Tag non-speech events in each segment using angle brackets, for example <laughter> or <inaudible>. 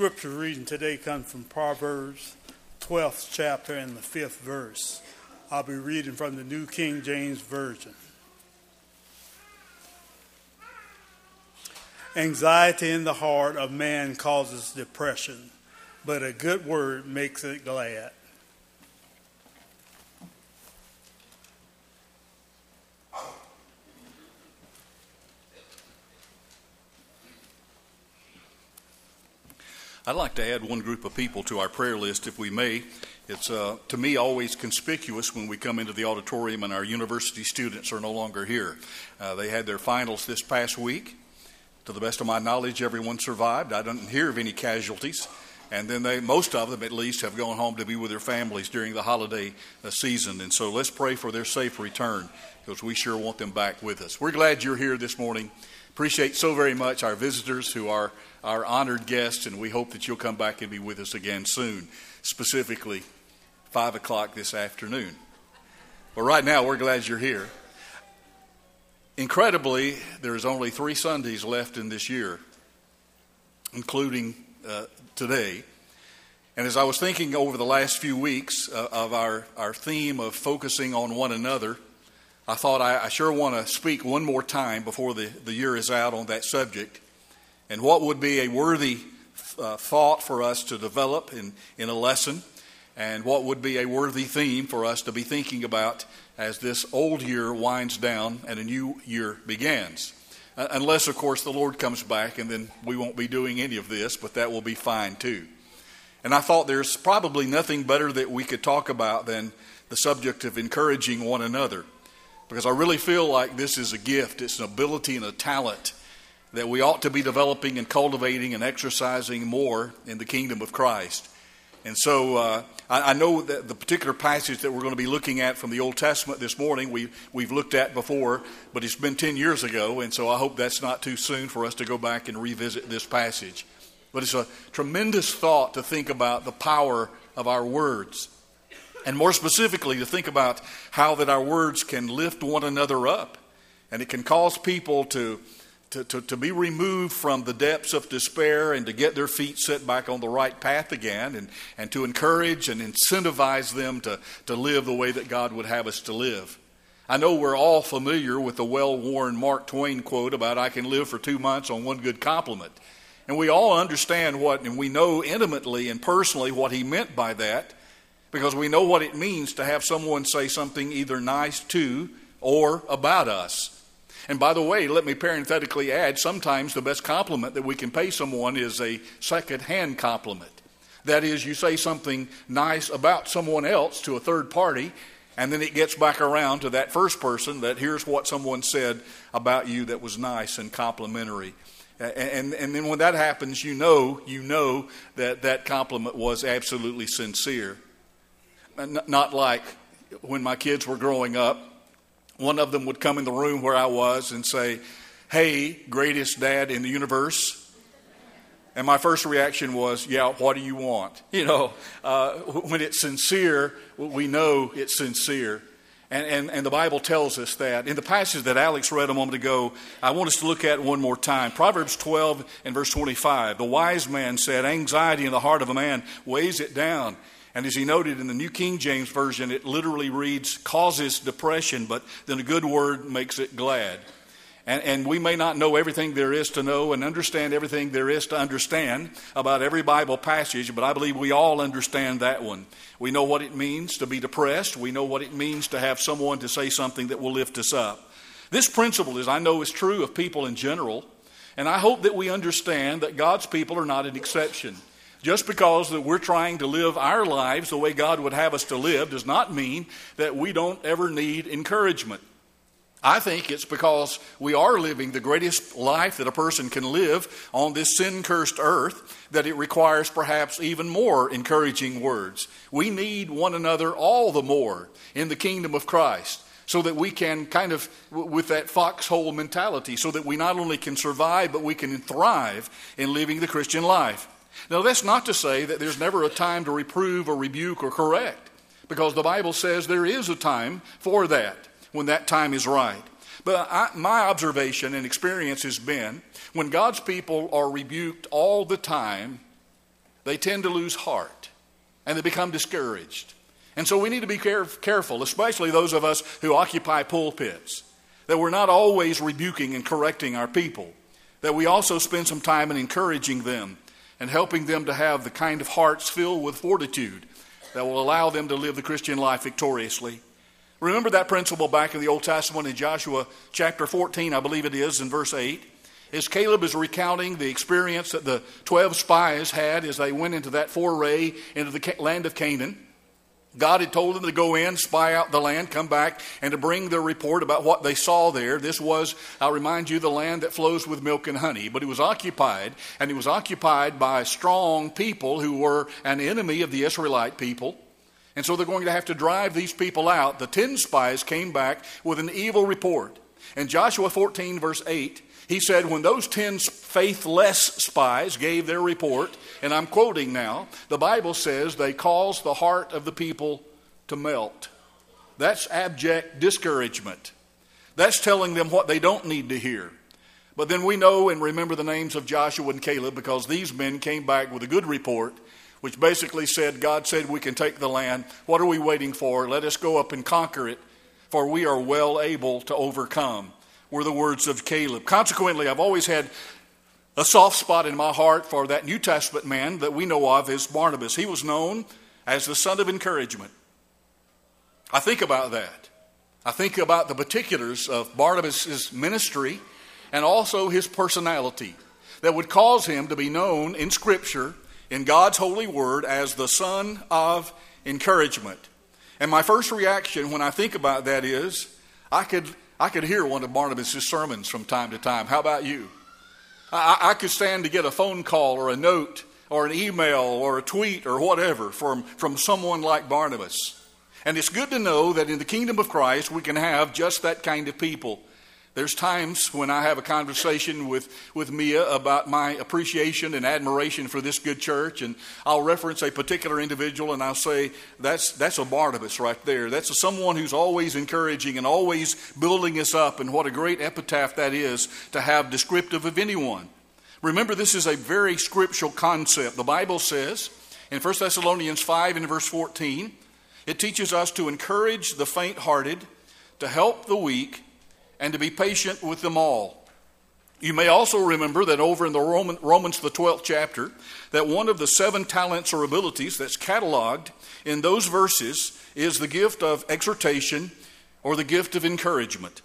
scripture reading today comes from Proverbs 12th chapter and the 5th verse. I'll be reading from the New King James Version. Anxiety in the heart of man causes depression, but a good word makes it glad. I'd like to add one group of people to our prayer list, if we may. It's, uh, to me, always conspicuous when we come into the auditorium and our university students are no longer here. Uh, they had their finals this past week. To the best of my knowledge, everyone survived. I didn't hear of any casualties. And then they, most of them at least, have gone home to be with their families during the holiday uh, season. And so let's pray for their safe return because we sure want them back with us. We're glad you're here this morning. Appreciate so very much our visitors who are our honored guests, and we hope that you'll come back and be with us again soon, specifically 5 o'clock this afternoon. But right now, we're glad you're here. Incredibly, there's only three Sundays left in this year, including uh, today. And as I was thinking over the last few weeks uh, of our, our theme of focusing on one another, I thought I, I sure want to speak one more time before the, the year is out on that subject. And what would be a worthy uh, thought for us to develop in, in a lesson, and what would be a worthy theme for us to be thinking about as this old year winds down and a new year begins. Uh, unless, of course, the Lord comes back, and then we won't be doing any of this, but that will be fine too. And I thought there's probably nothing better that we could talk about than the subject of encouraging one another because I really feel like this is a gift, it's an ability and a talent that we ought to be developing and cultivating and exercising more in the kingdom of Christ. And so uh, I, I, know that the particular passage that we're going to be looking at from the Old Testament this morning, we, we've looked at before, but it's been 10 years ago, and so I hope that's not too soon for us to go back and revisit this passage. But it's a tremendous thought to think about the power of our words. And more specifically, to think about how that our words can lift one another up. And it can cause people to, to, to, to, be removed from the depths of despair and to get their feet set back on the right path again and, and to encourage and incentivize them to, to live the way that God would have us to live. I know we're all familiar with the well worn Mark Twain quote about, I can live for two months on one good compliment. And we all understand what, and we know intimately and personally what he meant by that because we know what it means to have someone say something either nice to or about us. And by the way, let me parenthetically add sometimes the best compliment that we can pay someone is a second hand compliment. That is, you say something nice about someone else to a third party, and then it gets back around to that first person that here's what someone said about you that was nice and complimentary. And, and then when that happens, you know, you know that that compliment was absolutely sincere not like when my kids were growing up. One of them would come in the room where I was and say, Hey, greatest dad in the universe. And my first reaction was, Yeah, what do you want? <laughs> You know, uh, when it's sincere, we know it's sincere. And, and, and the Bible tells us that. In the passage that Alex read a moment ago, I want us to look at one more time. Proverbs 12 and verse 25. The wise man said, Anxiety in the heart of a man weighs it down and as he noted in the New King James Version, it literally reads, causes depression, but then a good word makes it glad. And, and, we may not know everything there is to know and understand everything there is to understand about every Bible passage, but I believe we all understand that one. We know what it means to be depressed. We know what it means to have someone to say something that will lift us up. This principle, as I know, is true of people in general, and I hope that we understand that God's people are not an exception. Just because that we're trying to live our lives the way God would have us to live does not mean that we don't ever need encouragement. I think it's because we are living the greatest life that a person can live on this sin cursed earth that it requires perhaps even more encouraging words. We need one another all the more in the kingdom of Christ so that we can kind of, with that foxhole mentality, so that we not only can survive, but we can thrive in living the Christian life. Now, that's not to say that there's never a time to reprove or rebuke or correct, because the Bible says there is a time for that when that time is right. But I, my observation and experience has been when God's people are rebuked all the time, they tend to lose heart and they become discouraged. And so we need to be care- careful, especially those of us who occupy pulpits, that we're not always rebuking and correcting our people, that we also spend some time in encouraging them and helping them to have the kind of hearts filled with fortitude that will allow them to live the Christian life victoriously. Remember that principle back in the Old Testament in Joshua chapter 14, I believe it is, in verse 8 as Caleb is recounting the experience that the 12 spies had as they went into that foray into the land of Canaan. God had told them to go in, spy out the land, come back, and to bring their report about what they saw there. This was, I'll remind you, the land that flows with milk and honey. But it was occupied, and it was occupied by strong people who were an enemy of the Israelite people. And so they're going to have to drive these people out. The ten spies came back with an evil report. And Joshua 14, verse 8, he said, When those ten faithless spies gave their report, and I'm quoting now, the Bible says they caused the heart of the people to melt. That's abject discouragement. That's telling them what they don't need to hear. But then we know and remember the names of Joshua and Caleb because these men came back with a good report, which basically said, God said we can take the land. What are we waiting for? Let us go up and conquer it, for we are well able to overcome were the words of Caleb. Consequently, I've always had a soft spot in my heart for that New Testament man that we know of as Barnabas. He was known as the son of encouragement. I think about that. I think about the particulars of Barnabas' ministry and also his personality that would cause him to be known in Scripture, in God's holy word, as the son of encouragement. And my first reaction when I think about that is I could I could hear one of Barnabas' sermons from time to time. How about you? I, I could stand to get a phone call or a note or an email or a tweet or whatever from, from someone like Barnabas. And it's good to know that in the kingdom of Christ we can have just that kind of people there's times when I have a conversation with, with Mia about my appreciation and admiration for this good church, and I'll reference a particular individual and I'll say, that's, that's a Barnabas right there. That's a, someone who's always encouraging and always building us up, and what a great epitaph that is to have descriptive of anyone. Remember, this is a very scriptural concept. The Bible says in 1 Thessalonians 5 and verse 14, it teaches us to encourage the faint hearted, to help the weak, and to be patient with them all. You may also remember that over in the Roman, Romans, the 12th chapter, that one of the seven talents or abilities that's cataloged in those verses is the gift of exhortation or the gift of encouragement.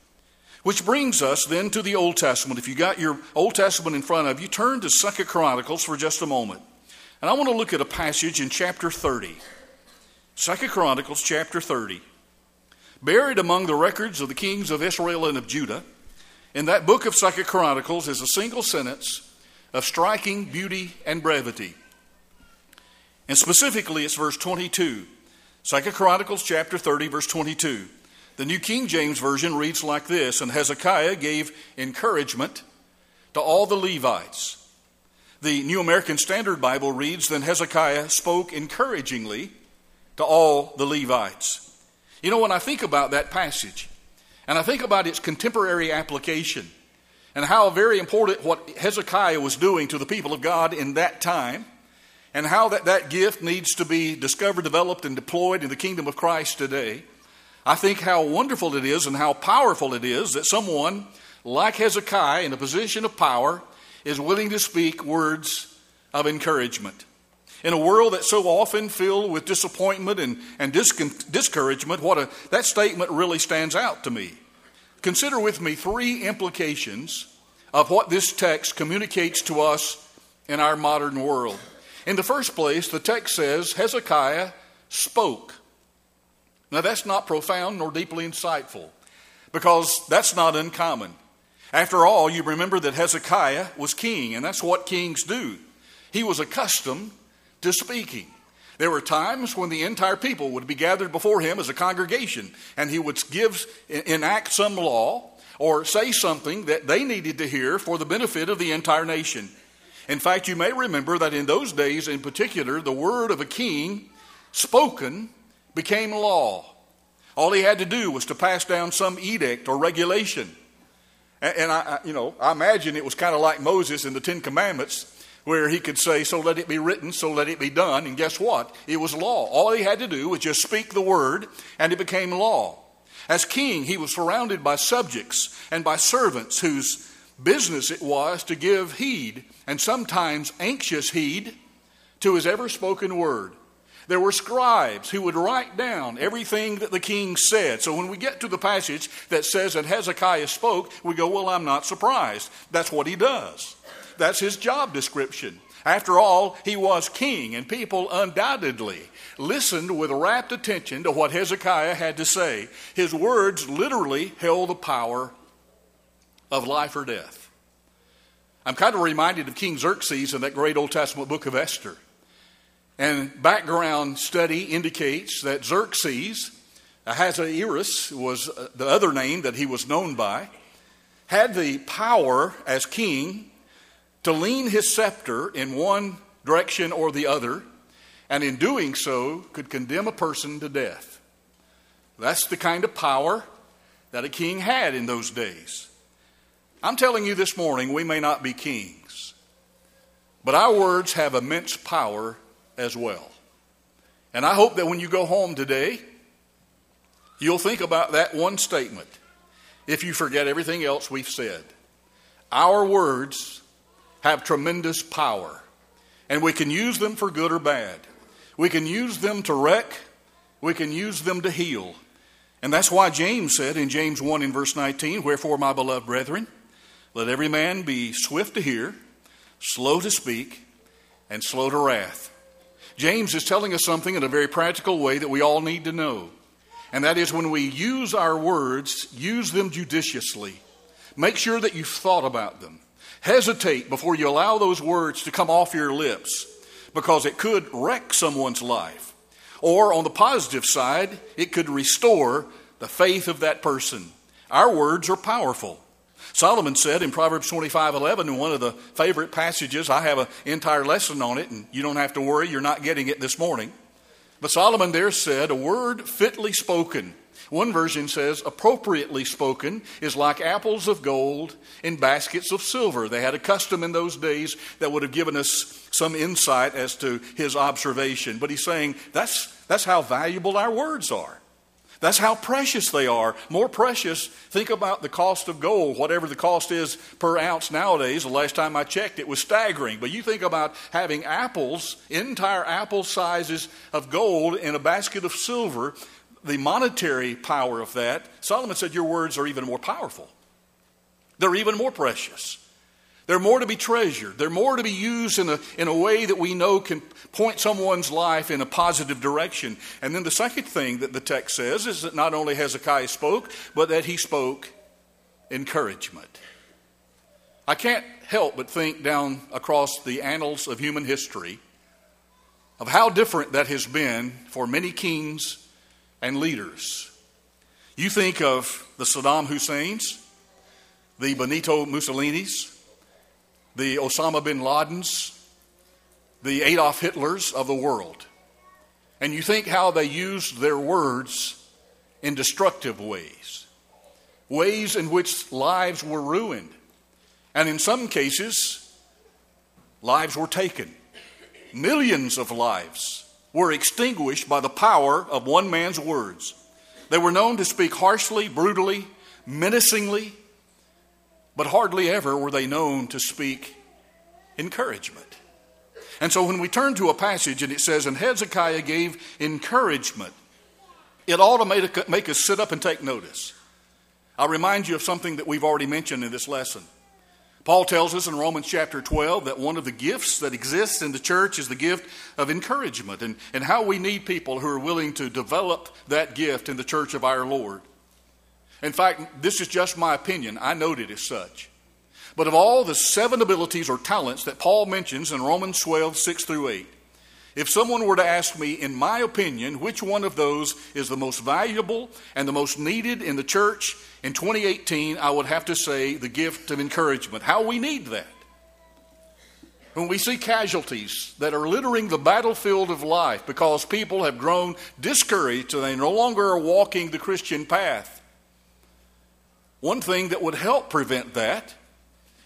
Which brings us then to the Old Testament. If you got your Old Testament in front of you, turn to Second Chronicles for just a moment. And I want to look at a passage in chapter 30. Second Chronicles chapter 30. Buried among the records of the kings of Israel and of Judah, in that book of Second Chronicles is a single sentence of striking beauty and brevity. And specifically, it's verse 22. Second Chronicles chapter 30, verse 22. The New King James Version reads like this And Hezekiah gave encouragement to all the Levites. The New American Standard Bible reads Then Hezekiah spoke encouragingly to all the Levites. You know, when I think about that passage, and I think about its contemporary application, and how very important what Hezekiah was doing to the people of God in that time, and how that, that gift needs to be discovered, developed, and deployed in the kingdom of Christ today, I think how wonderful it is and how powerful it is that someone like Hezekiah in a position of power is willing to speak words of encouragement. In a world that's so often filled with disappointment and, and discouragement, what a, that statement really stands out to me. Consider with me three implications of what this text communicates to us in our modern world. In the first place, the text says Hezekiah spoke. Now, that's not profound nor deeply insightful because that's not uncommon. After all, you remember that Hezekiah was king, and that's what kings do. He was accustomed to speaking. There were times when the entire people would be gathered before him as a congregation, and he would give, enact some law or say something that they needed to hear for the benefit of the entire nation. In fact, you may remember that in those days, in particular, the word of a king spoken became law. All he had to do was to pass down some edict or regulation. And, I, you know, I imagine it was kind of like Moses in the Ten Commandments where he could say, So let it be written, so let it be done. And guess what? It was law. All he had to do was just speak the word, and it became law. As king, he was surrounded by subjects and by servants whose business it was to give heed, and sometimes anxious heed, to his ever spoken word. There were scribes who would write down everything that the king said. So when we get to the passage that says that Hezekiah spoke, we go, Well, I'm not surprised. That's what he does. That's his job description. After all, he was king, and people undoubtedly listened with rapt attention to what Hezekiah had to say. His words literally held the power of life or death. I'm kind of reminded of King Xerxes in that great Old Testament book of Esther. And background study indicates that Xerxes, Ahasuerus was uh, the other name that he was known by, had the power as king to lean his scepter in one direction or the other, and in doing so, could condemn a person to death. That's the kind of power that a king had in those days. I'm telling you this morning, we may not be kings, but our words have immense power as well. And I hope that when you go home today, you'll think about that one statement if you forget everything else we've said. Our words have tremendous power, and we can use them for good or bad. We can use them to wreck, we can use them to heal. And that's why James said in James 1 in verse 19, Wherefore, my beloved brethren, let every man be swift to hear, slow to speak, and slow to wrath. James is telling us something in a very practical way that we all need to know. And that is when we use our words, use them judiciously. Make sure that you've thought about them. Hesitate before you allow those words to come off your lips because it could wreck someone's life. Or on the positive side, it could restore the faith of that person. Our words are powerful. Solomon said in Proverbs 25 11, in one of the favorite passages, I have an entire lesson on it, and you don't have to worry, you're not getting it this morning. But Solomon there said, A word fitly spoken one version says, appropriately spoken is like apples of gold in baskets of silver. They had a custom in those days that would have given us some insight as to his observation. But he's saying that's, that's how valuable our words are. That's how precious they are. More precious, think about the cost of gold, whatever the cost is per ounce nowadays. The last time I checked, it was staggering. But you think about having apples, entire apple sizes of gold in a basket of silver the monetary power of that, Solomon said, Your words are even more powerful. They're even more precious. They're more to be treasured. They're more to be used in a, in a way that we know can point someone's life in a positive direction. And then the second thing that the text says is that not only Hezekiah spoke, but that he spoke encouragement. I can't help but think down across the annals of human history of how different that has been for many kings and leaders. You think of the Saddam Husseins, the Benito Mussolinis, the Osama bin Ladens, the Adolf Hitlers of the world. And you think how they used their words in destructive ways, ways in which lives were ruined. And in some cases, lives were taken. Millions of lives were extinguished by the power of one man's words. They were known to speak harshly, brutally, menacingly, but hardly ever were they known to speak encouragement. And so when we turn to a passage and it says, And Hezekiah gave encouragement, it ought to make, us sit up and take notice. I'll remind you of something that we've already mentioned in this lesson. Paul tells us in Romans chapter 12 that one of the gifts that exists in the church is the gift of encouragement and, and how we need people who are willing to develop that gift in the church of our Lord. In fact, this is just my opinion. I note it as such. But of all the seven abilities or talents that Paul mentions in Romans 12, 6 through 8, if someone were to ask me, in my opinion, which one of those is the most valuable and the most needed in the church in 2018, I would have to say the gift of encouragement. How we need that. When we see casualties that are littering the battlefield of life because people have grown discouraged and they no longer are walking the Christian path, one thing that would help prevent that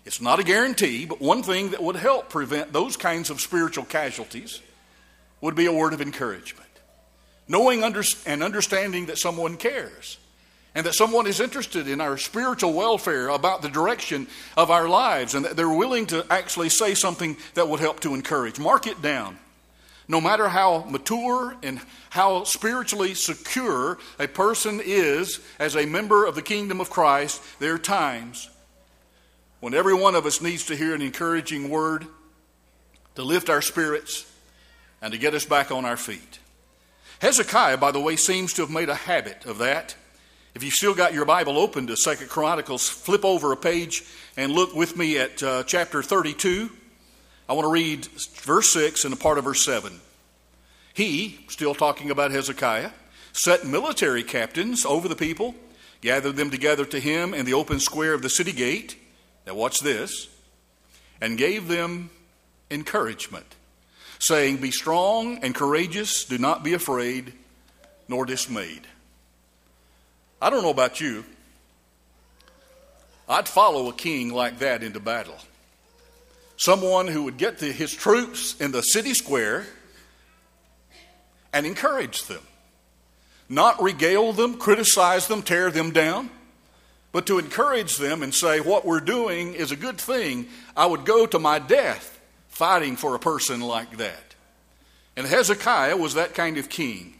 It's not a guarantee, but one thing that would help prevent those kinds of spiritual casualties would be a word of encouragement. Knowing and understanding that someone cares and that someone is interested in our spiritual welfare about the direction of our lives and that they're willing to actually say something that would help to encourage. Mark it down. No matter how mature and how spiritually secure a person is as a member of the kingdom of Christ, there are times when every one of us needs to hear an encouraging word to lift our spirits and to get us back on our feet. Hezekiah, by the way, seems to have made a habit of that. If you've still got your Bible open to Second Chronicles, flip over a page and look with me at uh, chapter 32. I want to read verse 6 and a part of verse 7. He, still talking about Hezekiah, set military captains over the people, gathered them together to him in the open square of the city gate. Now, watch this. And gave them encouragement, saying, Be strong and courageous, do not be afraid nor dismayed. I don't know about you. I'd follow a king like that into battle. Someone who would get to his troops in the city square and encourage them. Not regale them, criticize them, tear them down, but to encourage them and say, What we're doing is a good thing. I would go to my death fighting for a person like that. And Hezekiah was that kind of king.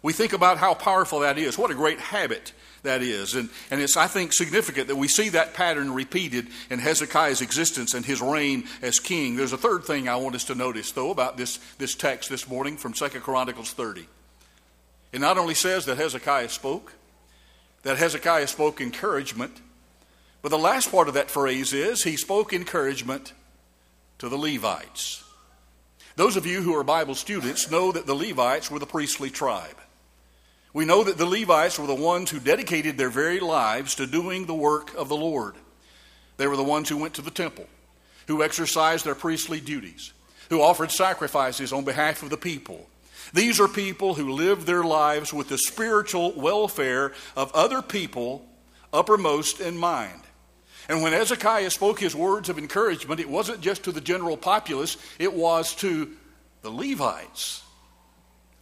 We think about how powerful that is. What a great habit that is. And, and it's, I think, significant that we see that pattern repeated in Hezekiah's existence and his reign as king. There's a third thing I want us to notice, though, about this, this text this morning from Second Chronicles 30. It not only says that Hezekiah spoke, that Hezekiah spoke encouragement, but the last part of that phrase is he spoke encouragement to the Levites. Those of you who are Bible students know that the Levites were the priestly tribe. We know that the Levites were the ones who dedicated their very lives to doing the work of the Lord. They were the ones who went to the temple, who exercised their priestly duties, who offered sacrifices on behalf of the people. These are people who lived their lives with the spiritual welfare of other people uppermost in mind. And when Hezekiah spoke his words of encouragement, it wasn't just to the general populace, it was to the Levites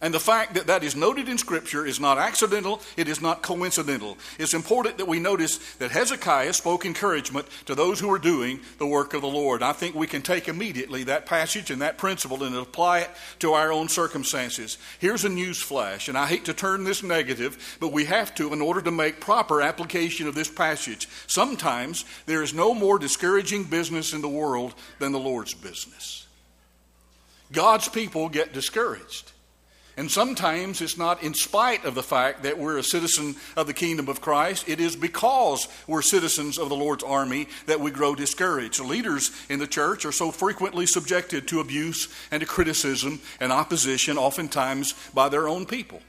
and the fact that that is noted in Scripture is not accidental, it is not coincidental. It's important that we notice that Hezekiah spoke encouragement to those who are doing the work of the Lord. I think we can take immediately that passage and that principle and apply it to our own circumstances. Here's a news flash, and I hate to turn this negative, but we have to in order to make proper application of this passage. Sometimes there is no more discouraging business in the world than the Lord's business. God's people get discouraged. And sometimes it's not in spite of the fact that we're a citizen of the kingdom of Christ. It is because we're citizens of the Lord's army that we grow discouraged. Leaders in the church are so frequently subjected to abuse and to criticism and opposition, oftentimes by their own people.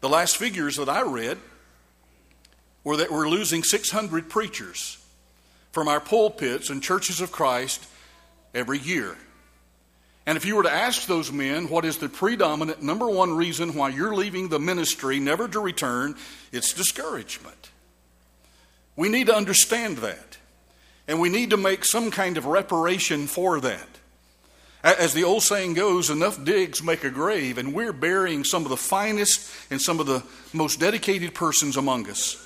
The last figures that I read were that we're losing 600 preachers from our pulpits and churches of Christ every year. And if you were to ask those men what is the predominant number one reason why you're leaving the ministry never to return, it's discouragement. We need to understand that. And we need to make some kind of reparation for that. As the old saying goes, enough digs make a grave, and we're burying some of the finest and some of the most dedicated persons among us.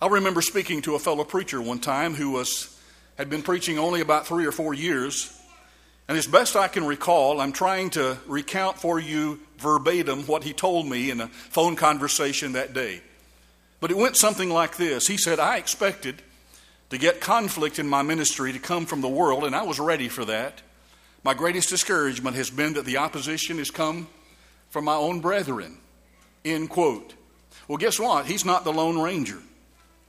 I remember speaking to a fellow preacher one time who was, had been preaching only about three or four years. And as best I can recall, I'm trying to recount for you verbatim what he told me in a phone conversation that day. But it went something like this He said, I expected to get conflict in my ministry to come from the world, and I was ready for that. My greatest discouragement has been that the opposition has come from my own brethren. End quote. Well, guess what? He's not the Lone Ranger.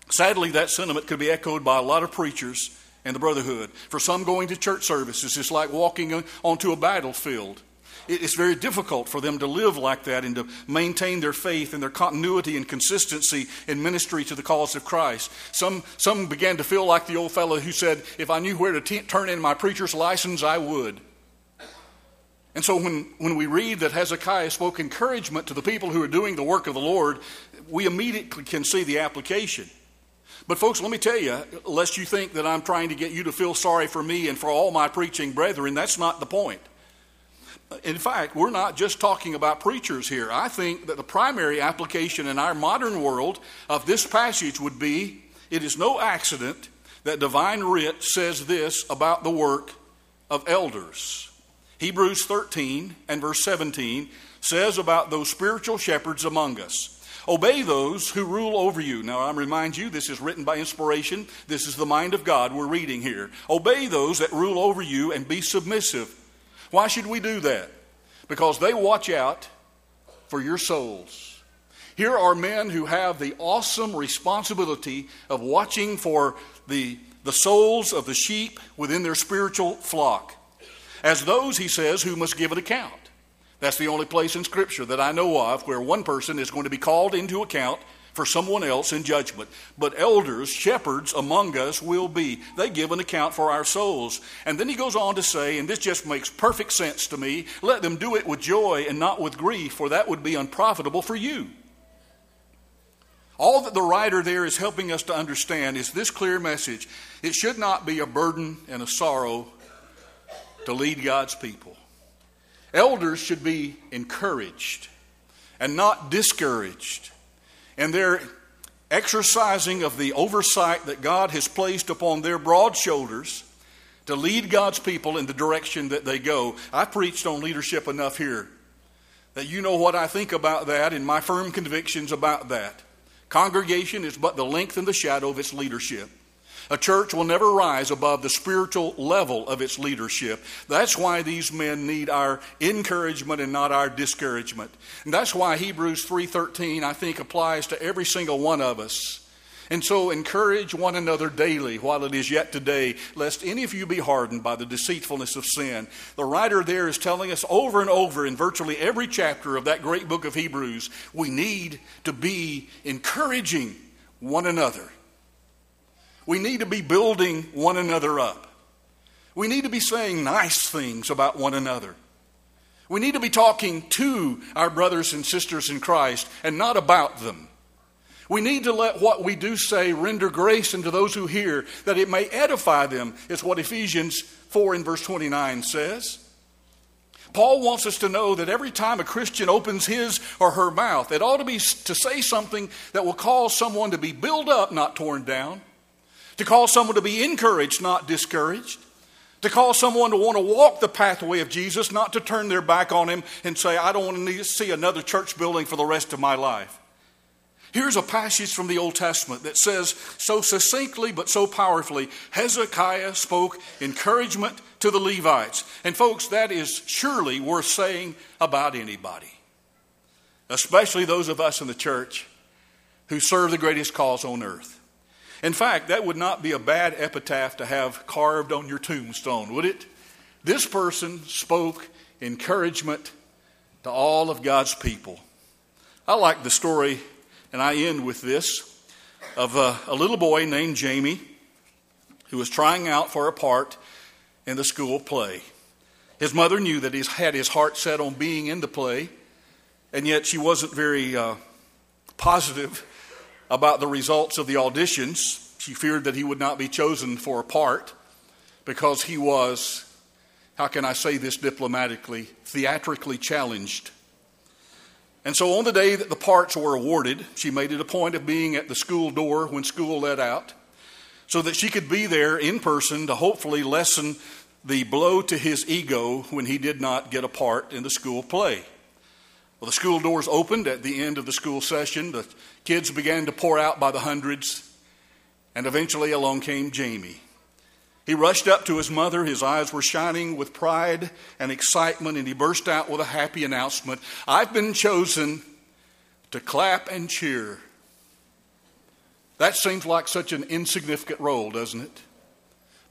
Sadly, that sentiment could be echoed by a lot of preachers and the brotherhood. For some, going to church services is like walking onto a battlefield. It's very difficult for them to live like that and to maintain their faith and their continuity and consistency in ministry to the cause of Christ. Some, some began to feel like the old fellow who said, If I knew where to t- turn in my preacher's license, I would. And so when, when we read that Hezekiah spoke encouragement to the people who are doing the work of the Lord, we immediately can see the application. But, folks, let me tell you, lest you think that I'm trying to get you to feel sorry for me and for all my preaching brethren, that's not the point. In fact, we're not just talking about preachers here. I think that the primary application in our modern world of this passage would be it is no accident that divine writ says this about the work of elders. Hebrews 13 and verse 17 says about those spiritual shepherds among us. Obey those who rule over you. Now, I remind you, this is written by inspiration. This is the mind of God we're reading here. Obey those that rule over you and be submissive. Why should we do that? Because they watch out for your souls. Here are men who have the awesome responsibility of watching for the, the souls of the sheep within their spiritual flock. As those, he says, who must give an account. That's the only place in Scripture that I know of where one person is going to be called into account for someone else in judgment. But elders, shepherds among us will be. They give an account for our souls. And then he goes on to say, and this just makes perfect sense to me let them do it with joy and not with grief, for that would be unprofitable for you. All that the writer there is helping us to understand is this clear message it should not be a burden and a sorrow to lead God's people. Elders should be encouraged and not discouraged. in their exercising of the oversight that God has placed upon their broad shoulders to lead God's people in the direction that they go. I preached on leadership enough here that you know what I think about that and my firm convictions about that. Congregation is but the length and the shadow of its leadership. A church will never rise above the spiritual level of its leadership. That's why these men need our encouragement and not our discouragement. And that's why Hebrews 3:13 I think applies to every single one of us. And so encourage one another daily while it is yet today, lest any of you be hardened by the deceitfulness of sin. The writer there is telling us over and over in virtually every chapter of that great book of Hebrews, we need to be encouraging one another. We need to be building one another up. We need to be saying nice things about one another. We need to be talking to our brothers and sisters in Christ and not about them. We need to let what we do say render grace unto those who hear, that it may edify them, is what Ephesians 4 in verse 29 says. Paul wants us to know that every time a Christian opens his or her mouth, it ought to be to say something that will cause someone to be built up, not torn down to call someone to be encouraged, not discouraged, to call someone to want to walk the pathway of Jesus, not to turn their back on him and say, I don't want to see another church building for the rest of my life. Here's a passage from the Old Testament that says so succinctly but so powerfully Hezekiah spoke encouragement to the Levites. And, folks, that is surely worth saying about anybody, especially those of us in the church who serve the greatest cause on earth. In fact, that would not be a bad epitaph to have carved on your tombstone, would it? This person spoke encouragement to all of God's people. I like the story, and I end with this of a, a little boy named Jamie who was trying out for a part in the school play. His mother knew that he had his heart set on being in the play, and yet she wasn't very uh, positive about the results of the auditions. She feared that he would not be chosen for a part because he was, how can I say this diplomatically, theatrically challenged. And so on the day that the parts were awarded, she made it a point of being at the school door when school let out so that she could be there in person to hopefully lessen the blow to his ego when he did not get a part in the school play. Well, the school doors opened at the end of the school session. The kids began to pour out by the hundreds, and eventually along came Jamie. He rushed up to his mother. His eyes were shining with pride and excitement, and he burst out with a happy announcement I've been chosen to clap and cheer. That seems like such an insignificant role, doesn't it?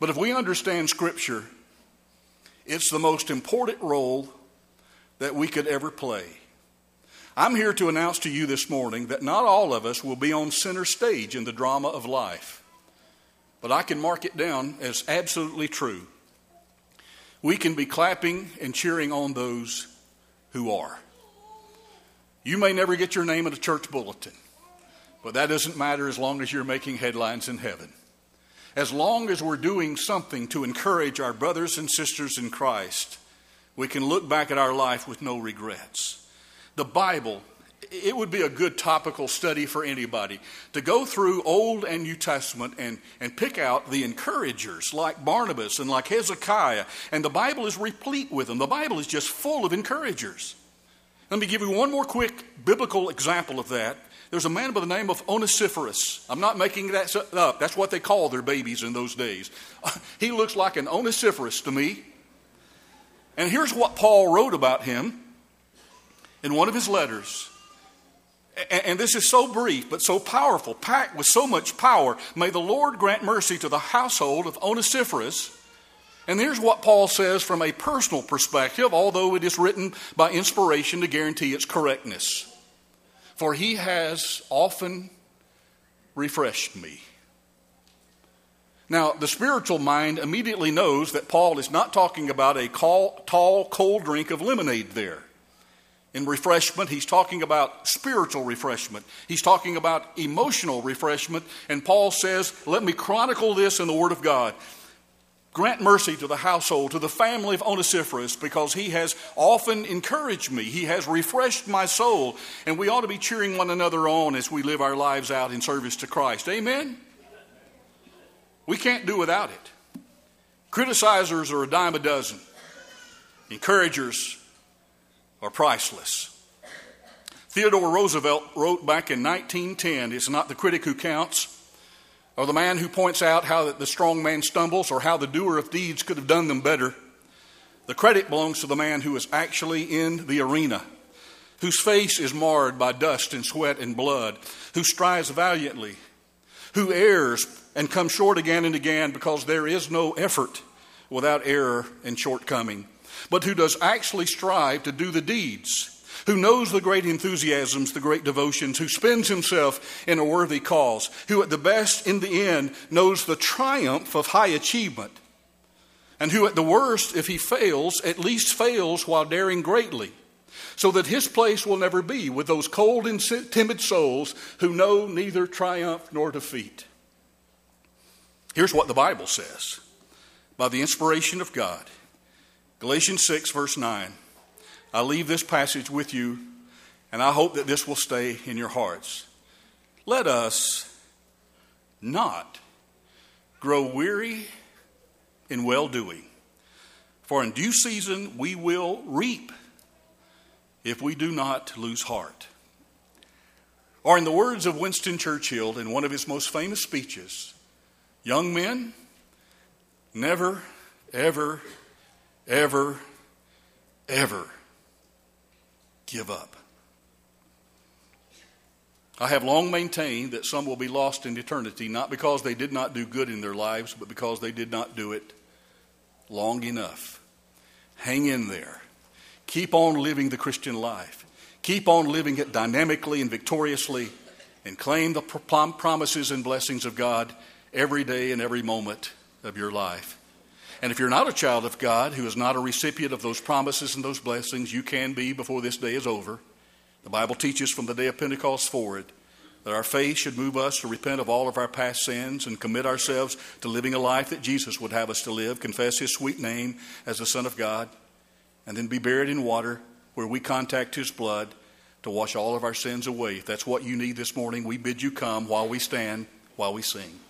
But if we understand Scripture, it's the most important role that we could ever play. I'm here to announce to you this morning that not all of us will be on center stage in the drama of life. But I can mark it down as absolutely true. We can be clapping and cheering on those who are. You may never get your name in a church bulletin, But that doesn't matter as long as you're making headlines in heaven. As long as we're doing something to encourage our brothers and sisters in Christ, we can look back at our life with no regrets. The Bible, it would be a good topical study for anybody to go through Old and New Testament and, and pick out the encouragers like Barnabas and like Hezekiah. And the Bible is replete with them. The Bible is just full of encouragers. Let me give you one more quick biblical example of that. There's a man by the name of Onesiphorus. I'm not making that up. That's what they called their babies in those days. <laughs> He looks like an Onesiphorus to me. And here's what Paul wrote about him in one of his letters. And this is so brief, but so powerful, packed with so much power. May the Lord grant mercy to the household of Onesiphorus. And here's what Paul says from a personal perspective, although it is written by inspiration to guarantee its correctness. For he has often refreshed me. Now, the spiritual mind immediately knows that Paul is not talking about a tall, cold drink of lemonade there. In refreshment, he's talking about spiritual refreshment. He's talking about emotional refreshment. And Paul says, Let me chronicle this in the Word of God. Grant mercy to the household, to the family of Onesiphorus, because he has often encouraged me. He has refreshed my soul. And we ought to be cheering one another on as we live our lives out in service to Christ. Amen? We can't do without it. Criticizers are a dime a dozen, encouragers are priceless. Theodore Roosevelt wrote back in 1910 It's not the critic who counts, or the man who points out how the strong man stumbles, or how the doer of deeds could have done them better. The credit belongs to the man who is actually in the arena, whose face is marred by dust and sweat and blood, who strives valiantly, who errs and comes short again and again because there is no effort without error and shortcoming, but who does actually strive to do the deeds, who knows the great enthusiasms, the great devotions, who spends himself in a worthy cause, who at the best in the end knows the triumph of high achievement, and who at the worst, if he fails, at least fails while daring greatly so that his place will never be with those cold and timid souls who know neither triumph nor defeat. Here's what the Bible says by the inspiration of God Galatians 6, verse 9. I leave this passage with you, and I hope that this will stay in your hearts. Let us not grow weary in well doing, for in due season we will reap if we do not lose heart. Or, in the words of Winston Churchill in one of his most famous speeches, young men, never, ever, ever, ever give up. I have long maintained that some will be lost in eternity, not because they did not do good in their lives, but because they did not do it long enough. Hang in there. Keep on living the Christian life. Keep on living it dynamically and victoriously and claim the promises and blessings of God every day and every moment of your life. And if you're not a child of God who is not a recipient of those promises and those blessings, you can be before this day is over. The Bible teaches from the day of Pentecost forward that our faith should move us to repent of all of our past sins and commit ourselves to living a life that Jesus would have us to live, confess His sweet name as the Son of God, and then be buried in water where we contact His blood to wash all of our sins away. If that's what you need this morning, we bid you come while we stand, while we sing.